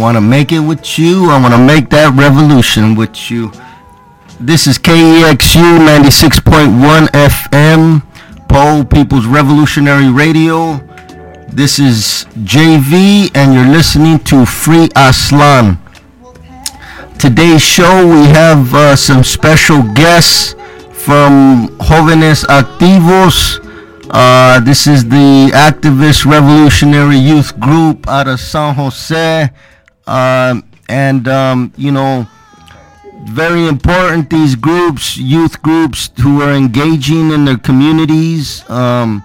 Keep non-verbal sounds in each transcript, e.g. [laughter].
I want to make it with you. I want to make that revolution with you. This is KEXU 96.1 FM, Pole People's Revolutionary Radio. This is JV, and you're listening to Free Aztlán. Today's show, we have uh, some special guests from Jóvenes Activos. Uh, this is the activist revolutionary youth group out of San Jose. Uh, and, um, you know, very important these groups, youth groups who are engaging in their communities. Um,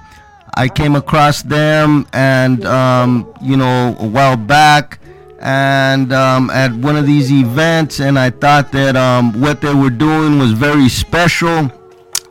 I came across them and, um, you know, a while back and um, at one of these events, and I thought that um, what they were doing was very special.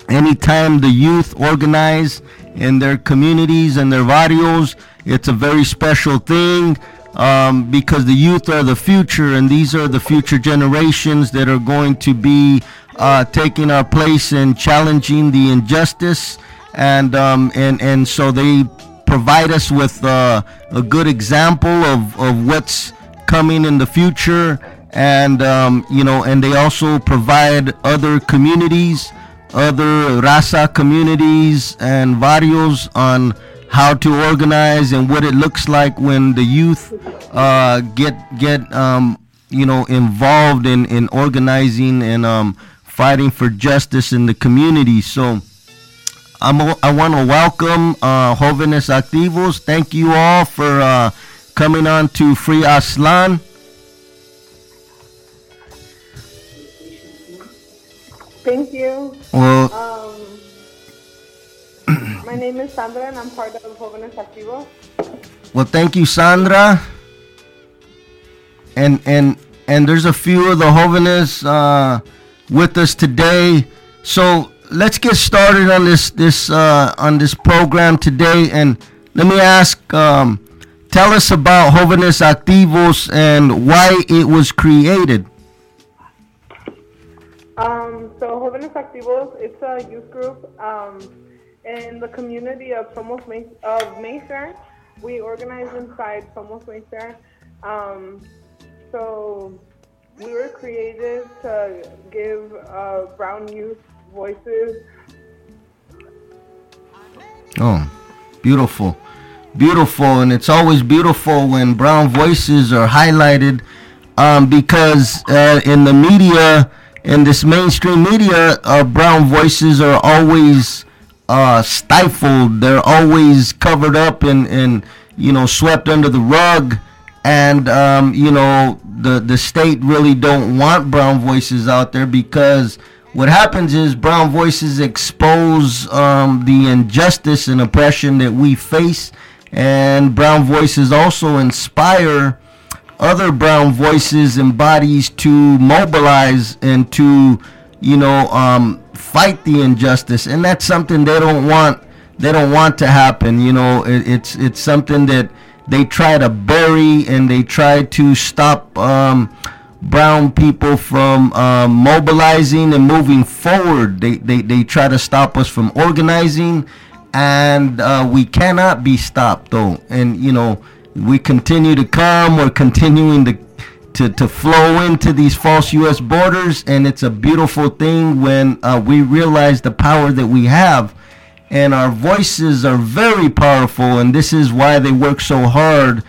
Anytime the youth organize in their communities and their barrios, it's a very special thing um, because the youth are the future, and these are the future generations that are going to be uh, taking our place and challenging the injustice, and um, and and so they provide us with uh, a good example of, of what's coming in the future. And um, you know and they also provide other communities other raza communities and barrios on how to organize and what it looks like when the youth uh, get get um, you know involved in in organizing and um, fighting for justice in the community so I'm, I want to welcome uh, Jóvenes Activos. Thank you all for uh, coming on to Free Aztlán. Thank you. Well, Um, my name is Sandra and I'm part of Jóvenes Activos. well, thank you, Sandra. And and and there's a few of the Jóvenes uh, with us today. So let's get started on this this uh, on this program today. And let me ask, um, tell us about Jóvenes Activos and why it was created. Um, so Jóvenes Activos, it's a youth group um, in the community of Somos May- of. We organize inside Somos Mayfair. Um, so we were created to give uh, brown youth voices Oh, beautiful. Beautiful. And it's always beautiful when brown voices are highlighted um, because uh, in the media, in this mainstream media, uh, brown voices are always uh, stifled. They're always covered up and, and, you know, swept under the rug. And, um, you know, the, the state really don't want brown voices out there because what happens is brown voices expose um, the injustice and oppression that we face, and brown voices also inspire other brown voices and bodies to mobilize and to, you know, um, fight the injustice, and that's something they don't want. They don't want to happen. You know, it, it's it's something that they try to bury and they try to stop. Um, brown people from um, mobilizing and moving forward. They, they, they try to stop us from organizing, and uh, we cannot be stopped, though. And, you know, we continue to come, we're continuing to, to, to flow into these false U.S. borders, and it's a beautiful thing when uh, we realize the power that we have. And our voices are very powerful, and this is why they work so hard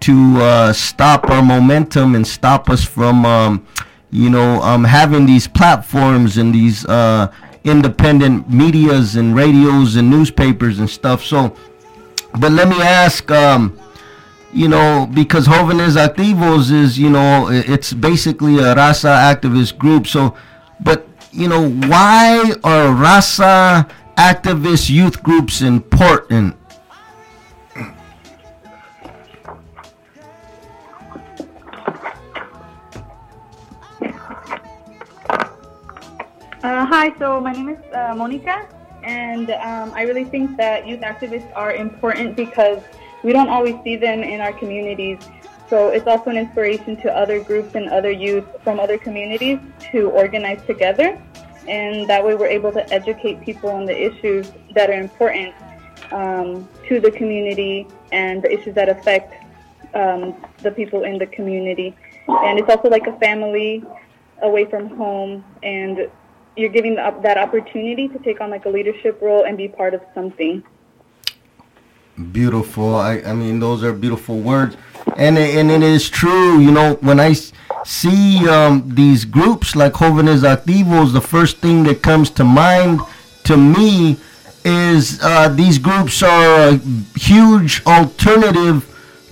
to uh, stop our momentum and stop us from, um, you know, um, having these platforms and these uh, independent medias and radios and newspapers and stuff. So, but let me ask, um, you know, because Jóvenes Activos is, you know, it's basically a Raza activist group. So, but, you know, why are Raza activist youth groups important? Uh, hi, so my name is uh, Monica, and um, I really think that youth activists are important because we don't always see them in our communities. So it's also an inspiration to other groups and other youth from other communities to organize together. And that way we're able to educate people on the issues that are important um, to the community and the issues that affect um, the people in the community. And it's also like a family away from home, and you're giving that opportunity to take on like a leadership role and be part of something. Beautiful. I, I mean, those are beautiful words, and it, and it is true. You know, when I see um, these groups like Jóvenes Activos, the first thing that comes to mind to me is uh, these groups are a huge alternative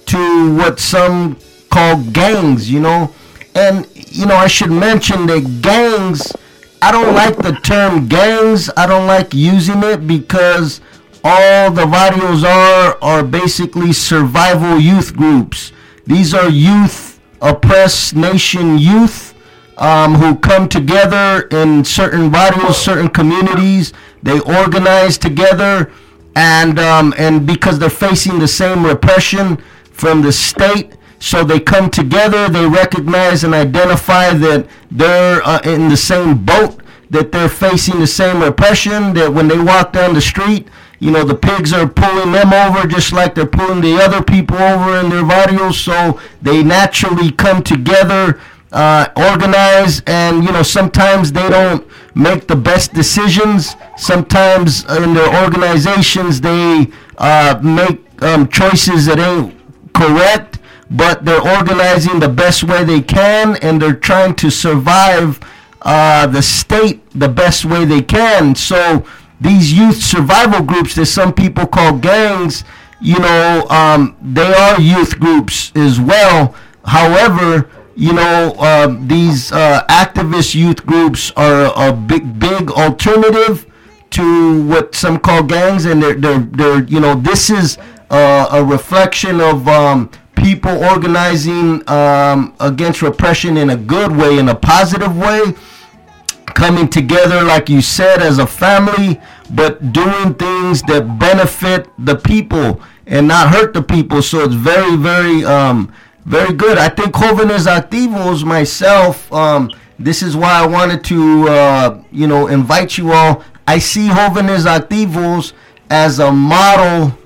to what some call gangs. You know, and you know, I should mention that gangs. I don't like the term gangs. I don't like using it because all the barrios are are basically survival youth groups. These are youth, oppressed nation youth um, who come together in certain barrios, certain communities. They organize together, and um, and because they're facing the same repression from the state, so they come together. They recognize and identify that they're uh, in the same boat, that they're facing the same repression. That when they walk down the street you know, the pigs are pulling them over just like they're pulling the other people over in their barrios. So they naturally come together, uh, organize, and, you know, sometimes they don't make the best decisions. Sometimes in their organizations, they uh, make um, choices that ain't correct, but they're organizing the best way they can and they're trying to survive uh, the state the best way they can. So, these youth survival groups that some people call gangs, you know, um, they are youth groups as well. However, you know, uh, these uh, activist youth groups are a big, big alternative to what some call gangs, and they're, they're, they're you know, this is uh, a reflection of um, people organizing um, against repression in a good way, in a positive way coming together, like you said, as a family, but doing things that benefit the people and not hurt the people. So it's very, very, um, very good. I think Jóvenes Activos, myself, um, this is why I wanted to, uh, you know, invite you all. I see Jóvenes Activos as a model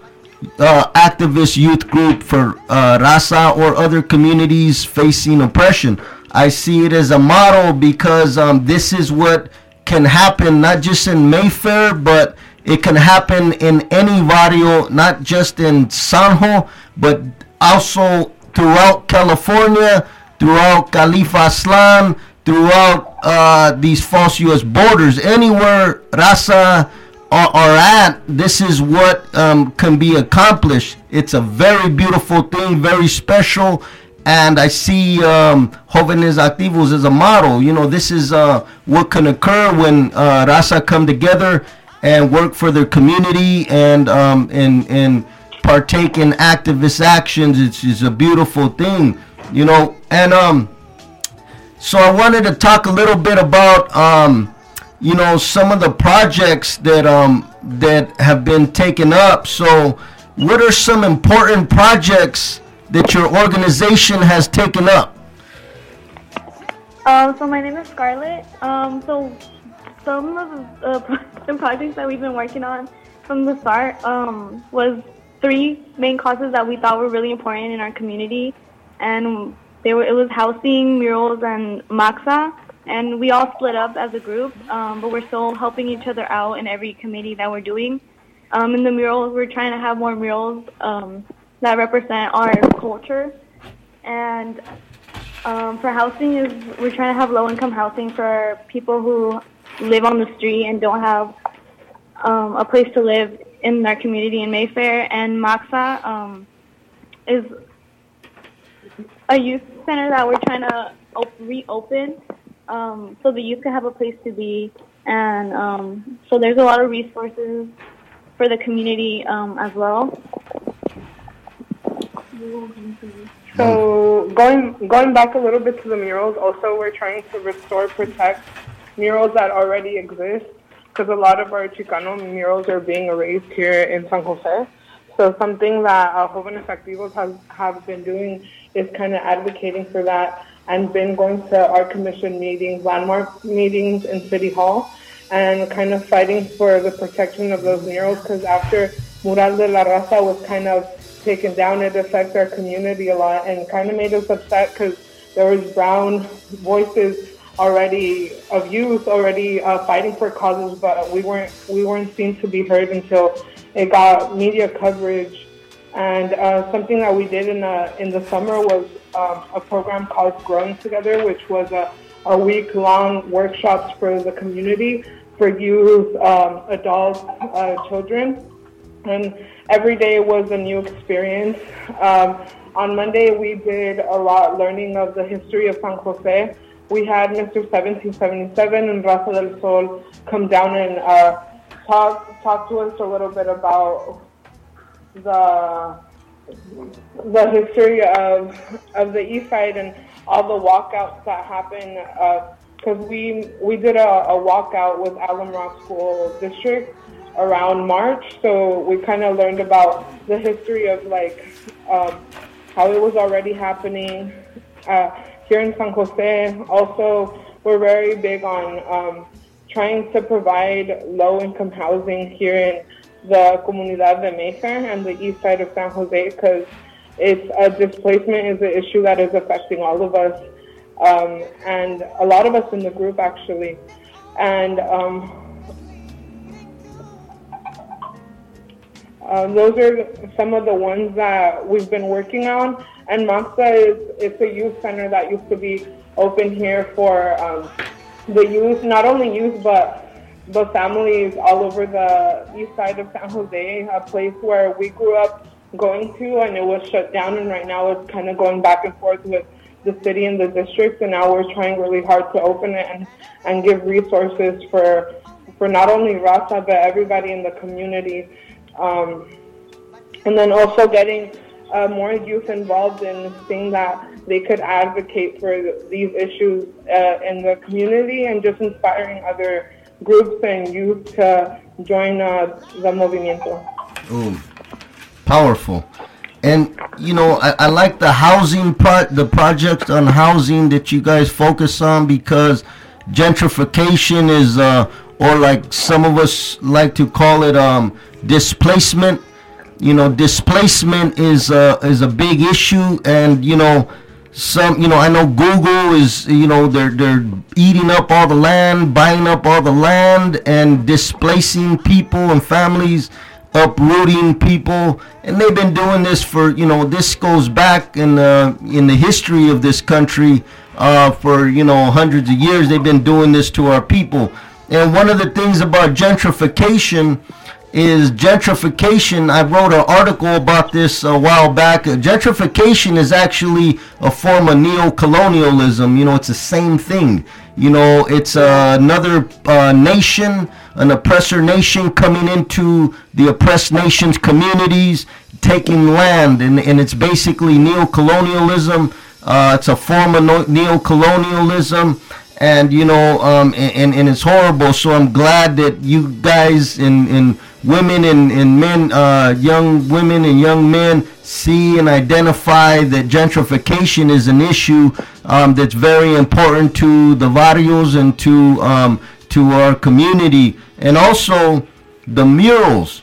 uh, activist youth group for uh, Raza or other communities facing oppression. I see it as a model because um, this is what can happen not just in Mayfair, but it can happen in any barrio, not just in Sanjo, but also throughout California, throughout Khalifa Aztlán, throughout uh, these false U.S. borders. Anywhere Raza are, are at, this is what um, can be accomplished. It's a very beautiful thing, very special and I see um, Jóvenes Activos as a model. You know, this is uh, what can occur when uh, Raza come together and work for their community and um, and and partake in activist actions. It's, it's a beautiful thing, you know. And um, so I wanted to talk a little bit about um, you know, some of the projects that um that have been taken up. So, what are some important projects? That your organization has taken up? Um, so my name is Scarlett. Um, so some of the, uh, [laughs] the projects that we've been working on from the start um, was three main causes that we thought were really important in our community, and they were it was housing, murals, and MACSA. And we all split up as a group, um, but we're still helping each other out in every committee that we're doing. Um, in the murals, we're trying to have more murals um, that represent our culture. And um, for housing, is we're trying to have low income housing for people who live on the street and don't have um, a place to live in our community in Mayfair. And MACSA um, is a youth center that we're trying to op- reopen um, so the youth can have a place to be. And um, so there's a lot of resources for the community um, as well. So going going back a little bit to the murals, also we're trying to restore, protect murals that already exist because a lot of our Chicano murals are being erased here in San Jose. So something that uh, Jóvenes Activos has have been doing is kind of advocating for that and been going to our commission meetings, landmark meetings in City Hall, and kind of fighting for the protection of those murals because after Mural de la Raza was kind of taken down. It affects our community a lot and kind of made us upset because there was brown voices already of youth already uh, fighting for causes, but we weren't we weren't seen to be heard until it got media coverage. And uh, something that we did in the in the summer was um, a program called Growing Together, which was a, a week long workshops for the community for youth, um, adults, uh, children, and every day was a new experience. Um, on Monday, we did a lot learning of the history of San Jose we had Mr. 1777 and Raza del Sol come down and uh, talk talk to us a little bit about the the history of of the East Side and all the walkouts that happened. Because uh, we we did a, a walkout with Alum Rock School District around March, so we kind of learned about the history of like um, how it was already happening. Uh, here in San Jose, also, we're very big on um, trying to provide low-income housing here in the Comunidad de Mayfair and the east side of San Jose because it's a displacement is an issue that is affecting all of us um, and a lot of us in the group actually. And um, uh, those are some of the ones that we've been working on. And MACSA is it's a youth center that used to be open here for um, the youth, not only youth, but the families all over the east side of San Jose, a place where we grew up going to, and it was shut down. And right now it's kind of going back and forth with the city and the district. And now we're trying really hard to open it and, and give resources for for not only Raza, but everybody in the community. Um, and then also getting uh, more youth involved in seeing that they could advocate for these issues uh, in the community and just inspiring other groups and youth to join uh, the movimiento. Ooh, powerful. And you know, I, I like the housing part, the project on housing that you guys focus on because gentrification is, uh, or like some of us like to call it, um, displacement. You know displacement is a, is a big issue. And you know some you know I know Google is you know they're they're eating up all the land buying up all the land and displacing people and families uprooting people. And they've been doing this for you know this goes back in the in the history of this country uh, for you know hundreds of years they've been doing this to our people. And one of the things about gentrification is gentrification. I wrote an article about this a while back. Gentrification is actually a form of neo-colonialism. You know, it's the same thing. You know, it's uh, another uh, nation, an oppressor nation coming into the oppressed nation's communities, taking land, and, and it's basically neo-colonialism. Uh, it's a form of neo-colonialism and you know um, and, and it's horrible so i'm glad that you guys in in women and, and men, uh, young women and young men see and identify that gentrification is an issue um, that's very important to the barrios and to um, to our community, and also the murals.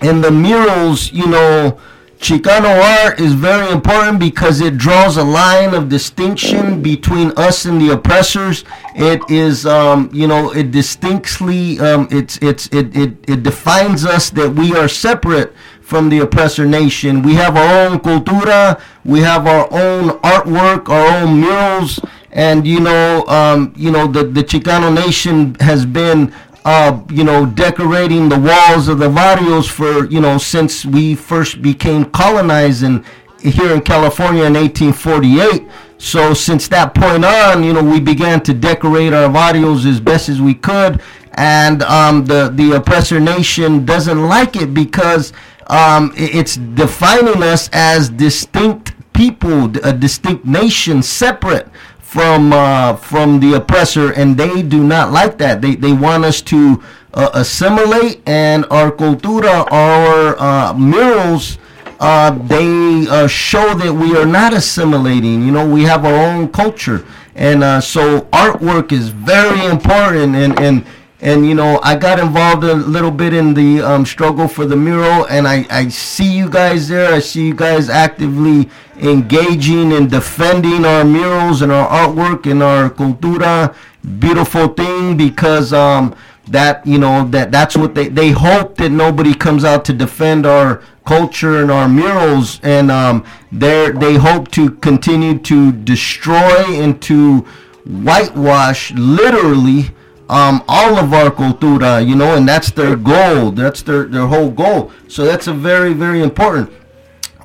And the murals, you know, Chicano art is very important because it draws a line of distinction between us and the oppressors. It is, um, you know, it distinctly, um, it's, it's, it, it, it defines us that we are separate from the oppressor nation. We have our own cultura, we have our own artwork, our own murals, and you know, um, you know, the the Chicano nation has been uh, you know, decorating the walls of the barrios for, you know, since we first became colonized in, here in California in 1848. So since that point on, you know, we began to decorate our barrios as best as we could. And um, the, the oppressor nation doesn't like it because um, it's defining us as distinct people, a distinct nation, separate from uh, from the oppressor, and they do not like that. They they want us to uh, assimilate, and our cultura, our uh, murals, uh, they uh, show that we are not assimilating. You know, we have our own culture, and uh, so artwork is very important, and and and you know I got involved a little bit in the um, struggle for the mural, and I, I see you guys there. I see you guys actively engaging and defending our murals and our artwork and our cultura. Beautiful thing because um, that you know that that's what they they hope that nobody comes out to defend our culture and our murals, and um, they they hope to continue to destroy and to whitewash literally um, all of our cultura, you know, and that's their goal. That's their, their whole goal. So that's a very, very important.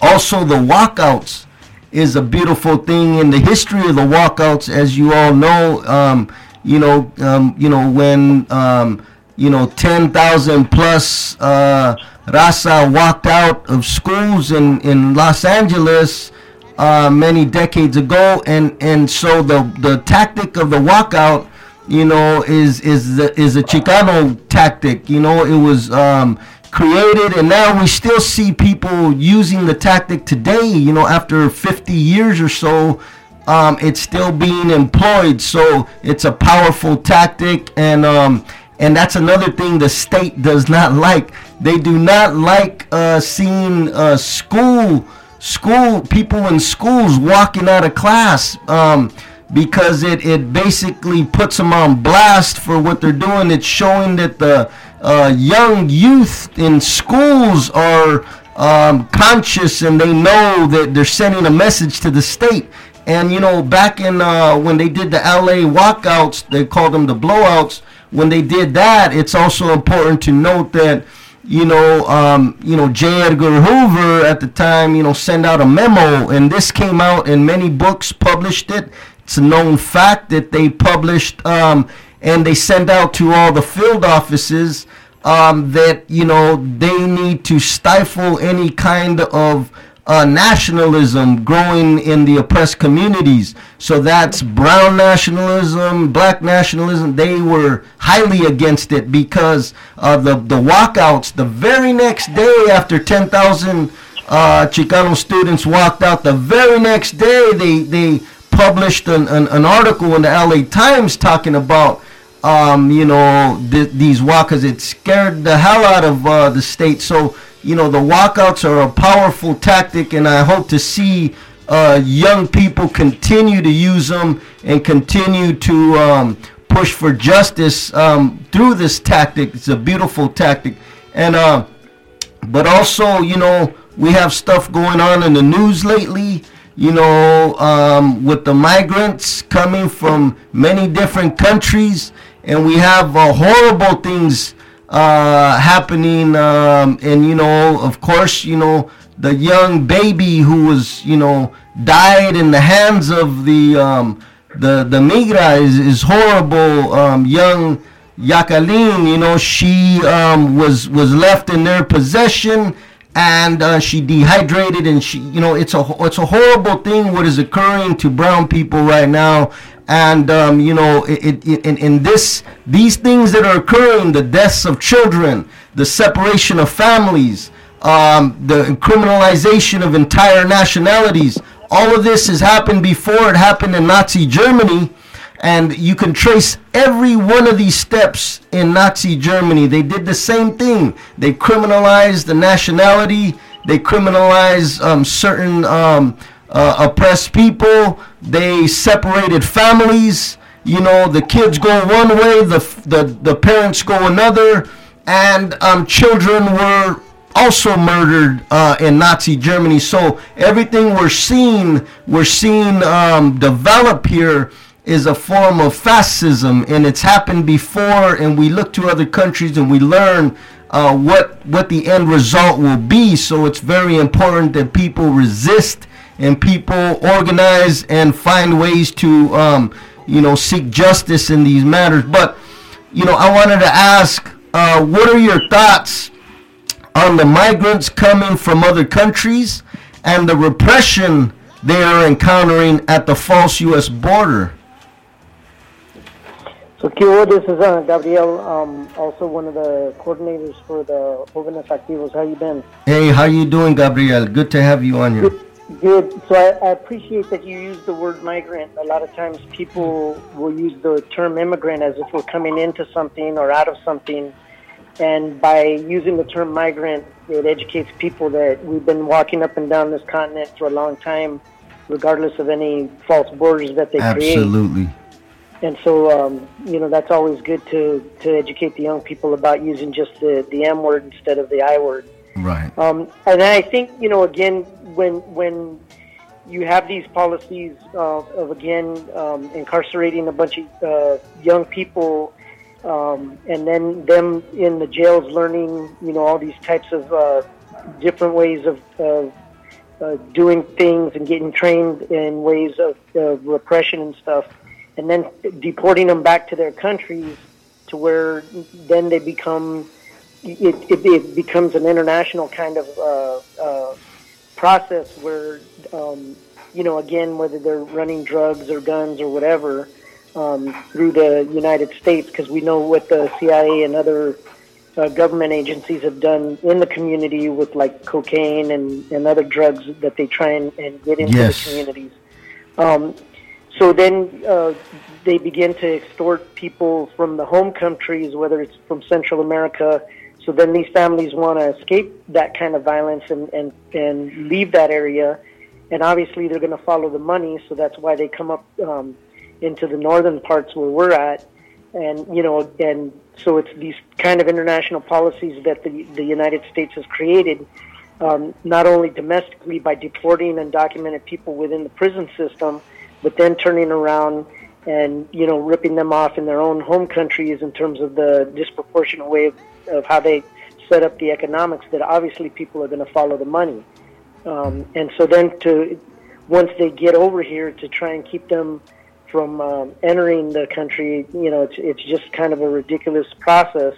Also, the walkouts is a beautiful thing in the history of the walkouts, as you all know. Um, you know, um, you know when um, you know ten thousand plus uh, Raza walked out of schools in in Los Angeles. Uh, many decades ago, and and so the the tactic of the walkout you know, is is the, is a Chicano tactic. You know, it was um, created, and now we still see people using the tactic today. You know, after 50 years or so, um, it's still being employed. So it's a powerful tactic, and um, and that's another thing the state does not like. They do not like uh, seeing uh, school school people in schools walking out of class. Um, because it, it basically puts them on blast for what they're doing. It's showing that the uh, young youth in schools are um, conscious and they know that they're sending a message to the state. And you know, back in uh, when they did the LA walkouts, they called them the blowouts. When they did that, it's also important to note that you know, um, you know, J. Edgar Hoover at the time, you know, sent out a memo, and this came out in many books, published it. It's a known fact that they published um, and they send out to all the field offices um, that you know they need to stifle any kind of uh, nationalism growing in the oppressed communities. So that's brown nationalism, black nationalism. They were highly against it because of the, the walkouts. The very next day after 10,000 uh, Chicano students walked out, the very next day they, they published an, an, an article in the LA Times talking about um, you know, th- these walkouts. It scared the hell out of uh, the state. So, you know, the walkouts are a powerful tactic, and I hope to see uh, young people continue to use them and continue to um, push for justice um, through this tactic. It's a beautiful tactic. And, uh, but also, you know, we have stuff going on in the news lately you know, um, with the migrants coming from many different countries, and we have uh, horrible things uh, happening. Um, and you know, of course, you know, the young baby who was, you know, died in the hands of the um, the the migra is, is horrible. Um, young Jacqueline, you know, she um, was was left in their possession and uh, she dehydrated and she you know it's a it's a horrible thing what is occurring to brown people right now. And um, you know it, it, in, in this these things that are occurring the deaths of children the separation of families um, the criminalization of entire nationalities all of this has happened before it happened in nazi germany and you can trace every one of these steps in Nazi Germany. They did the same thing. They criminalized the nationality. They criminalized um, certain um, uh, oppressed people. They separated families. You know, the kids go one way, the the, the parents go another, and um, children were also murdered uh, in Nazi Germany. So everything we're seeing, we're seeing um, develop here is a form of fascism and it's happened before and we look to other countries and we learn uh, what what the end result will be so it's very important that people resist and people organize and find ways to um, you know seek justice in these matters but you know I wanted to ask uh, what are your thoughts on the migrants coming from other countries and the repression they are encountering at the false U.S. border so, Kyo, this is uh, Gabriel, um, also one of the coordinators for the Jóvenes Activos. How you been? Hey, how you doing, Gabriel? Good to have you on here. Good, Good. So I, I appreciate that you use the word migrant. A lot of times people will use the term immigrant as if we're coming into something or out of something. And by using the term migrant, it educates people that we've been walking up and down this continent for a long time, regardless of any false borders that they create. Absolutely. And so, um, you know, that's always good to, to educate the young people about using just the, the M word instead of the I word. Right. Um, and I think, you know, again, when, when you have these policies uh, of, again, um, incarcerating a bunch of uh, young people um, and then them in the jails learning, you know, all these types of uh, different ways of, of uh, doing things and getting trained in ways of, of repression and stuff, and then deporting them back to their countries to where then they become it, it, it becomes an international kind of uh, uh, process where um, you know again whether they're running drugs or guns or whatever um, through the United States because we know what the CIA and other uh, government agencies have done in the community with like cocaine and, and other drugs that they try and, and get into Yes. the communities. Um, so then uh, they begin to extort people from the home countries, whether it's from Central America. So then these families want to escape that kind of violence and, and, and leave that area. And obviously they're going to follow the money, so that's why they come up um, into the northern parts where we're at. And, you know, and so it's these kind of international policies that the, the United States has created, um, not only domestically by deporting undocumented people within the prison system, but then turning around and, you know, ripping them off in their own home countries in terms of the disproportionate way of, of how they set up the economics that obviously people are going to follow the money. Um, and so then to, once they get over here to try and keep them from um, entering the country, you know, it's, it's just kind of a ridiculous process.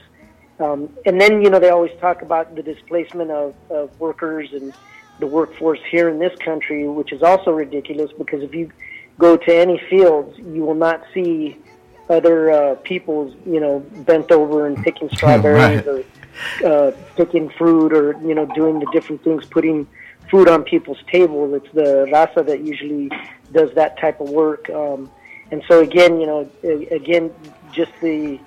Um, and then, you know, they always talk about the displacement of, of workers and the workforce here in this country, which is also ridiculous because if you go to any fields, you will not see other uh, people's, you know, bent over and picking [laughs] strawberries Right. or uh, picking fruit or, you know, doing the different things, putting food on people's table. It's the raza that usually does that type of work. Um, and so again, you know, again, just the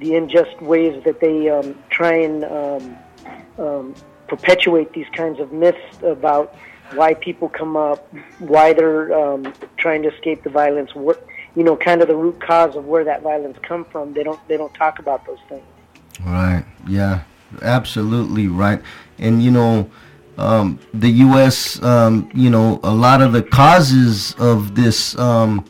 the unjust ways that they um, try and um, um, perpetuate these kinds of myths about why people come up, why they're um, trying to escape the violence, what you know, kind of the root cause of where that violence come from. They don't they don't talk about those things. Right. Yeah. Absolutely right. And you know, um, the U.S. Um, you know, a lot of the causes of this, um,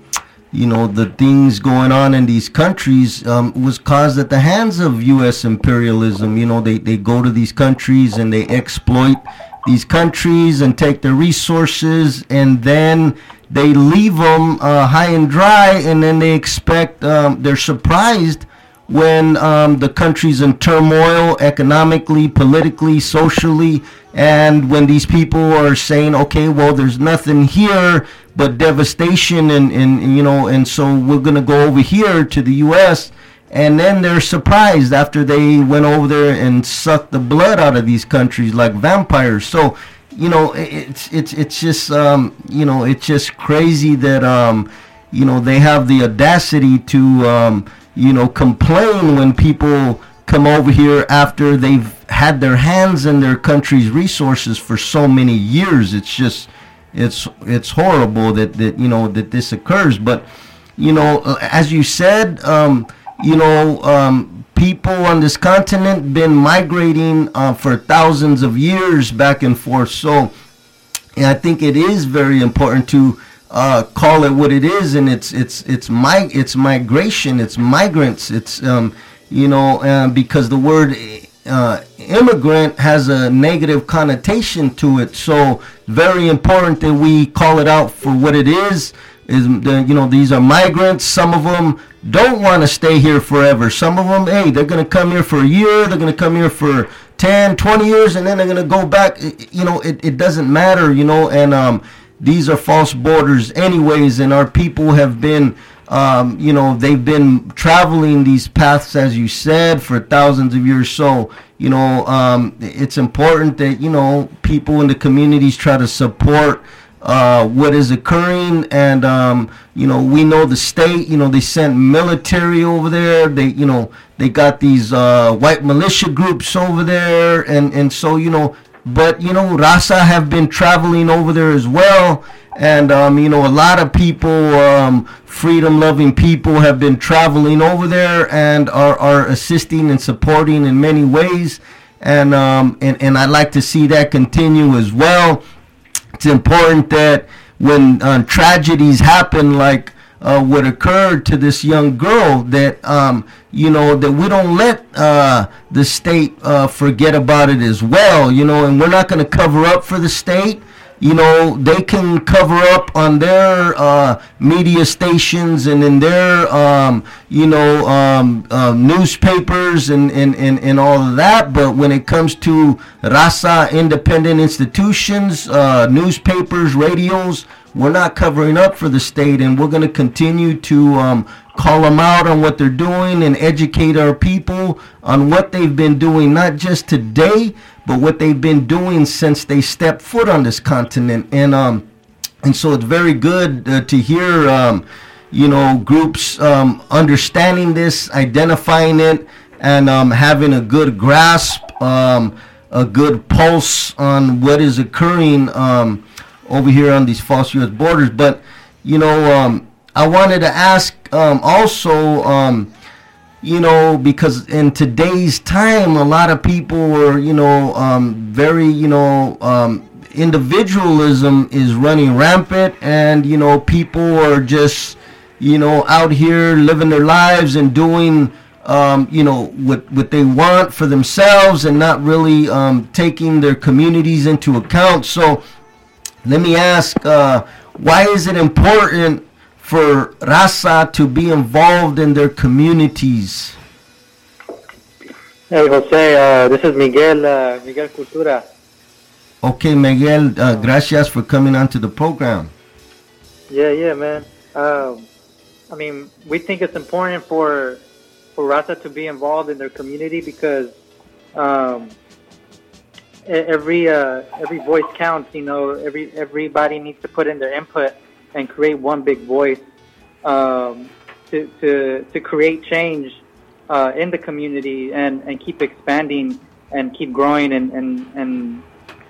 you know, the things going on in these countries um, was caused at the hands of U.S. imperialism. You know, they they go to these countries and they exploit these countries and take their resources and then they leave them uh, high and dry and then they expect um, they're surprised when um, the country's in turmoil economically, politically, socially, and when these people are saying, okay, well, there's nothing here but devastation, and, and you know, and so we're gonna go over here to the U.S. And then they're surprised after they went over there and sucked the blood out of these countries like vampires. So, you know, it's it's it's just um, you know, it's just crazy that um, you know they have the audacity to um, you know complain when people come over here after they've had their hands in their country's resources for so many years it's just it's it's horrible that that you know that this occurs but you know uh, as you said um, you know um, people on this continent been migrating uh, for thousands of years back and forth so and I think it is very important to uh, call it what it is, and it's it's it's my it's migration, it's migrants, it's um, you know uh, because the word uh, immigrant has a negative connotation to it, so very important that we call it out for what it is. Is you know these are migrants. Some of them don't want to stay here forever. Some of them, hey, they're gonna come here for a year. They're gonna come here for 10, 20 years, and then they're gonna go back. You know, it, it doesn't matter. You know, and um, these are false borders, anyways. And our people have been, um, you know, they've been traveling these paths, as you said, for thousands of years. So, you know, um, it's important that you know people in the communities try to support uh, what is occurring, and um, you know we know the state. You know they sent military over there. They you know they got these uh, white militia groups over there, and and so you know. But you know, Raza have been traveling over there as well, and um, you know a lot of people, um, freedom-loving people, have been traveling over there and are, are assisting and supporting in many ways, and um, and and I'd like to see that continue as well it's important that when uh, tragedies happen like uh, what occurred to this young girl that um, you know that we don't let uh, the state uh, forget about it as well you know and we're not going to cover up for the state you know, they can cover up on their uh, media stations and in their, um, you know, um, uh, newspapers and, and, and, and all of that. But when it comes to Raza independent institutions, uh, newspapers, radios, we're not covering up for the state and we're going to continue to um, call them out on what they're doing and educate our people on what they've been doing, not just today, but what they've been doing since they stepped foot on this continent. And um, and so it's very good uh, to hear, um, you know, groups um, understanding this, identifying it, and um, having a good grasp, um, a good pulse on what is occurring um, over here on these false U.S. borders. But you know, I wanted to ask also, you know, because in today's time, a lot of people are, you know, um, very, you know, um, individualism is running rampant, and you know, people are just, you know, out here living their lives and doing. Um, you know what what they want for themselves and not really um, taking their communities into account. So let me ask, uh, why is it important for Raza to be involved in their communities? Hey, Jose, uh, this is Miguel, uh, Miguel Cultura. Okay, Miguel, uh, gracias for coming onto the program. Yeah, yeah, man. Um, I mean, we think it's important for for Raza to be involved in their community because um, every uh, every voice counts. You know, every everybody needs to put in their input and create one big voice um, to, to, to create change uh, in the community and, and keep expanding and keep growing and, and, and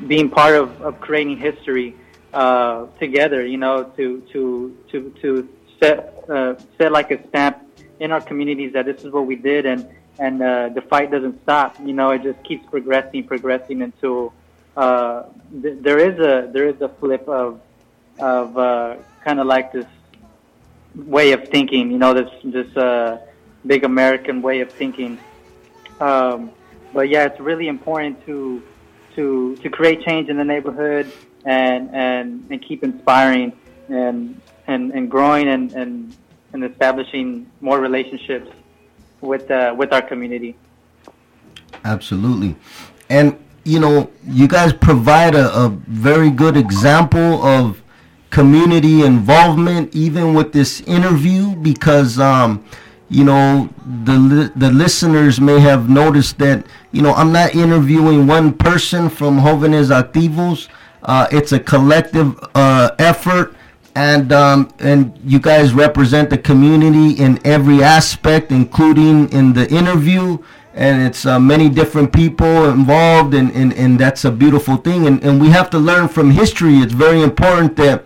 being part of, of creating history uh, together, you know, to, to, to, to set, uh, set like a stamp in our communities that this is what we did and, and uh, the fight doesn't stop. You know, it just keeps progressing, progressing until uh, th- there is a there is a flip of of uh, kind of like this way of thinking, you know, this this uh, big American way of thinking. Um, but yeah, it's really important to to to create change in the neighborhood and and, and keep inspiring and and, and growing and, and and establishing more relationships with uh, with our community. Absolutely, and you know, you guys provide a, a very good example of community involvement even with this interview because um, you know the the listeners may have noticed that you know I'm not interviewing one person from Jóvenes Activos. Uh, it's a collective uh, effort, and um, and you guys represent the community in every aspect, including in the interview. And it's uh, many different people involved, and, and, and that's a beautiful thing. And, and we have to learn from history. It's very important that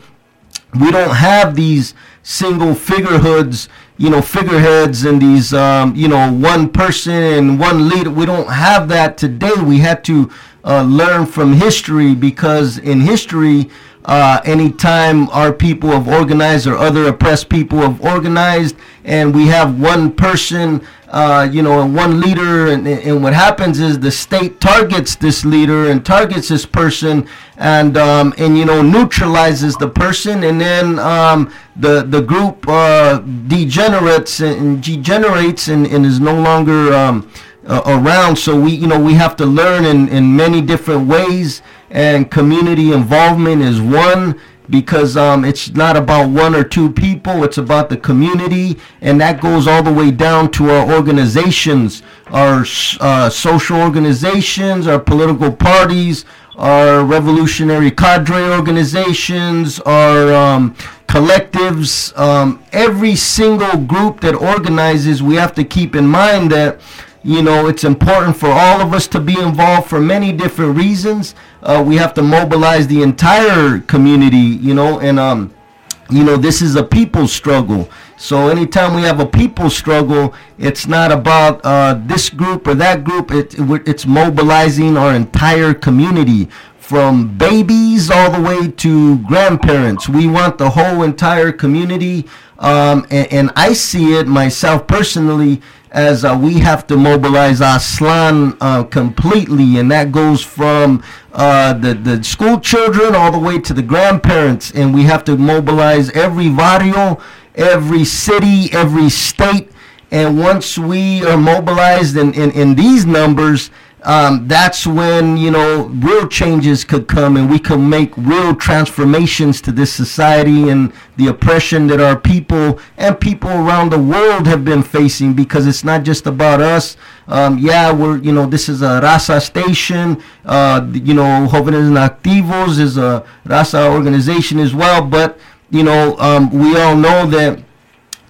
we don't have these single figurehoods, you know, figureheads and these, um, you know, one person and one leader. We don't have that today. We had to uh, learn from history because in history, uh, anytime our people have organized or other oppressed people have organized and we have one person uh, you know, and one leader, and, and what happens is the state targets this leader and targets this person, and um, and you know neutralizes the person, and then um, the the group uh, degenerates and degenerates and, and is no longer um, uh, around. So we you know we have to learn in in many different ways, and community involvement is one because um, it's not about one or two people it's about the community and that goes all the way down to our organizations our uh, social organizations our political parties our revolutionary cadre organizations, our um, collectives, um, every single group that organizes, we have to keep in mind that you know it's important for all of us to be involved for many different reasons. Uh, we have to mobilize the entire community, you know, and um, you know this is a people struggle. So anytime we have a people struggle, it's not about uh, this group or that group. It, it's mobilizing our entire community from babies all the way to grandparents. We want the whole entire community. Um, and, and, I see it myself personally as uh, we have to mobilize Aztlán uh, completely, and that goes from uh, the the school children all the way to the grandparents, and we have to mobilize every barrio, every city, every state, and once we are mobilized in, in, in these numbers, um, that's when you know real changes could come and we can make real transformations to this society and the oppression that our people and people around the world have been facing because it's not just about us. Um, yeah we're you know this is a raza station. Uh, you know jóvenes activos is a raza organization as well but you know um, we all know that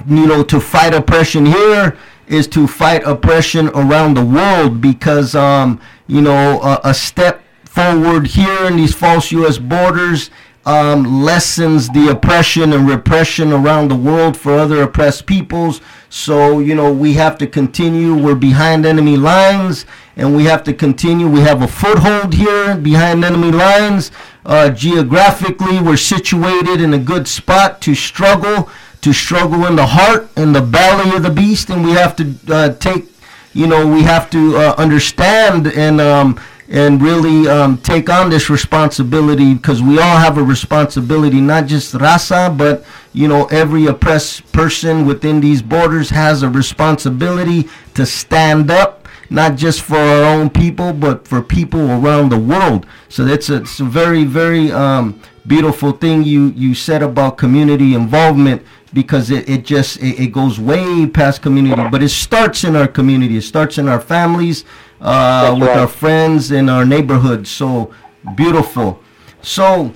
you know to fight oppression here is to fight oppression around the world because, um, you know, a, a, step forward here in these false U.S. borders um, lessens the oppression and repression around the world for other oppressed peoples. So, you know, we have to continue. We're behind enemy lines and we have to continue. We have a foothold here behind enemy lines. Uh, geographically, we're situated in a good spot to struggle to struggle in the heart and the belly of the beast, and we have to uh, take, you know, we have to uh, understand and um, and really um, take on this responsibility because we all have a responsibility, not just raza, but you know, every oppressed person within these borders has a responsibility to stand up not just for our own people, but for people around the world. So that's a, it's a very, very um, beautiful thing you, you said about community involvement because it, it just it, it, goes way past community but it starts in our community it starts in our families uh, with right. our friends in our neighborhoods so beautiful so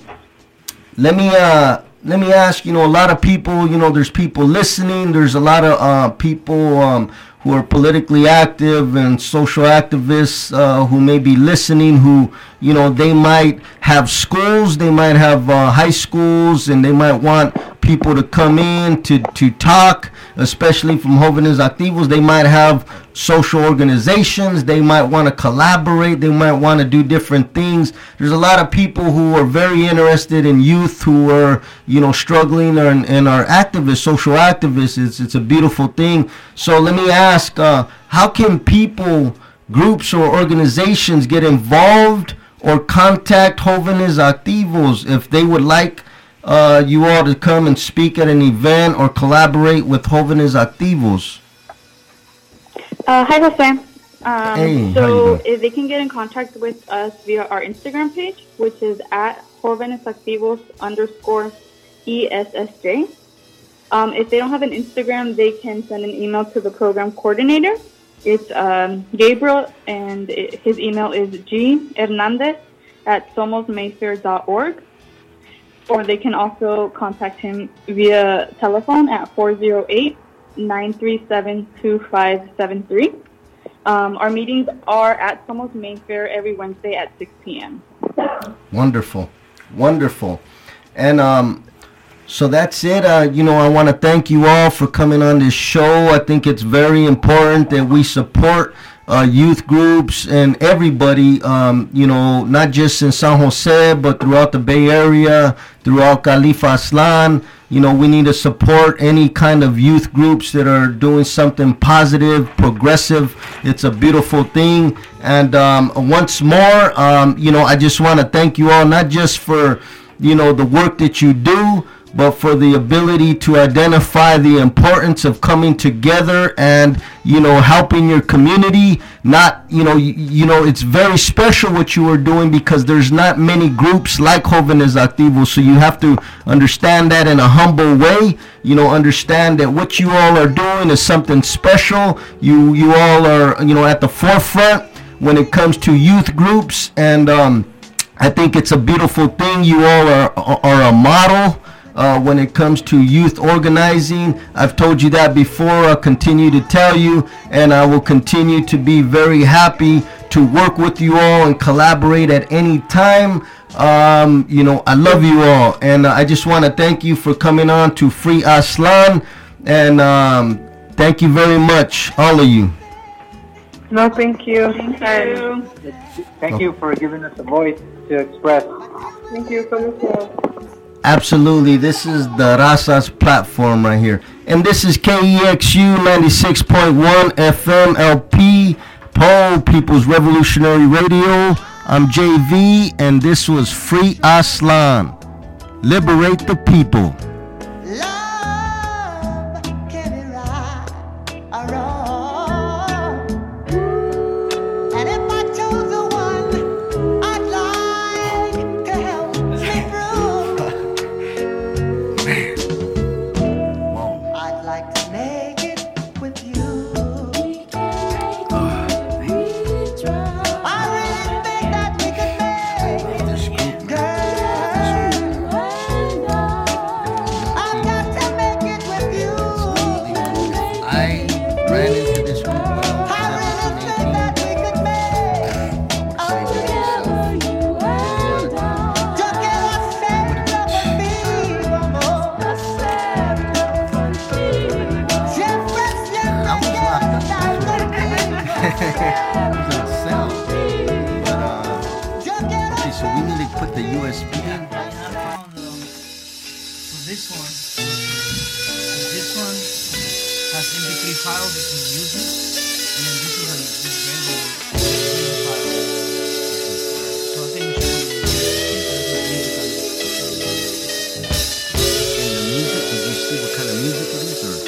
let me uh let me ask you know a lot of people you know there's people listening there's a lot of uh, people um, who are politically active and social activists uh, who may be listening who you know they might have schools they might have uh, high schools and they might want people to come in to, to talk, especially from Jóvenes Activos. They might have social organizations. They might want to collaborate. They might want to do different things. There's a lot of people who are very interested in youth who are, you know, struggling and, and are activists, social activists. It's, it's a beautiful thing. So let me ask, uh, how can people, groups or organizations get involved or contact Jóvenes Activos if they would like uh, you all to come and speak at an event or collaborate with Jóvenes Activos? Uh, hi, Jose. Um, hey, so if they can get in contact with us via our Instagram page, which is at Jóvenes Activos underscore ESSJ. Um, if they don't have an Instagram, they can send an email to the program coordinator. It's um, Gabriel, and it, his email is g hernandez at somosmayfair.org or they can also contact him via telephone at 408 937 2573. Um, our meetings are at Somos Mayfair every Wednesday at 6 p.m. Wonderful. Wonderful. And um, so that's it. Uh, you know, I want to thank you all for coming on this show. I think it's very important that we support uh, youth groups and everybody, um, you know, not just in San Jose, but throughout the Bay Area, throughout Califa Aztlán. You know, we need to support any kind of youth groups that are doing something positive, progressive. It's a beautiful thing. And um, once more, um, you know, I just want to thank you all, not just for, you know, the work that you do, but for the ability to identify the importance of coming together and you know helping your community not you know you, you know it's very special what you are doing because there's not many groups like Jóvenes Activos so you have to understand that in a humble way you know understand that what you all are doing is something special you you all are you know at the forefront when it comes to youth groups and um I think it's a beautiful thing. You all are, are a model uh, when it comes to youth organizing. I've told you that before. I'll continue to tell you, and I will continue to be very happy to work with you all and collaborate at any time. Um, you know, I love you all, and I just want to thank you for coming on to Free Aztlán, and um, thank you very much, all of you. No, thank you. Thank you. Thank you for giving us a voice to express. thank you so much. Absolutely. This is the Razas platform right here. And this is KEXU 96.1 FM LP, Pole People's Revolutionary Radio. I'm JV, and this was Free Aztlán. Liberate the people.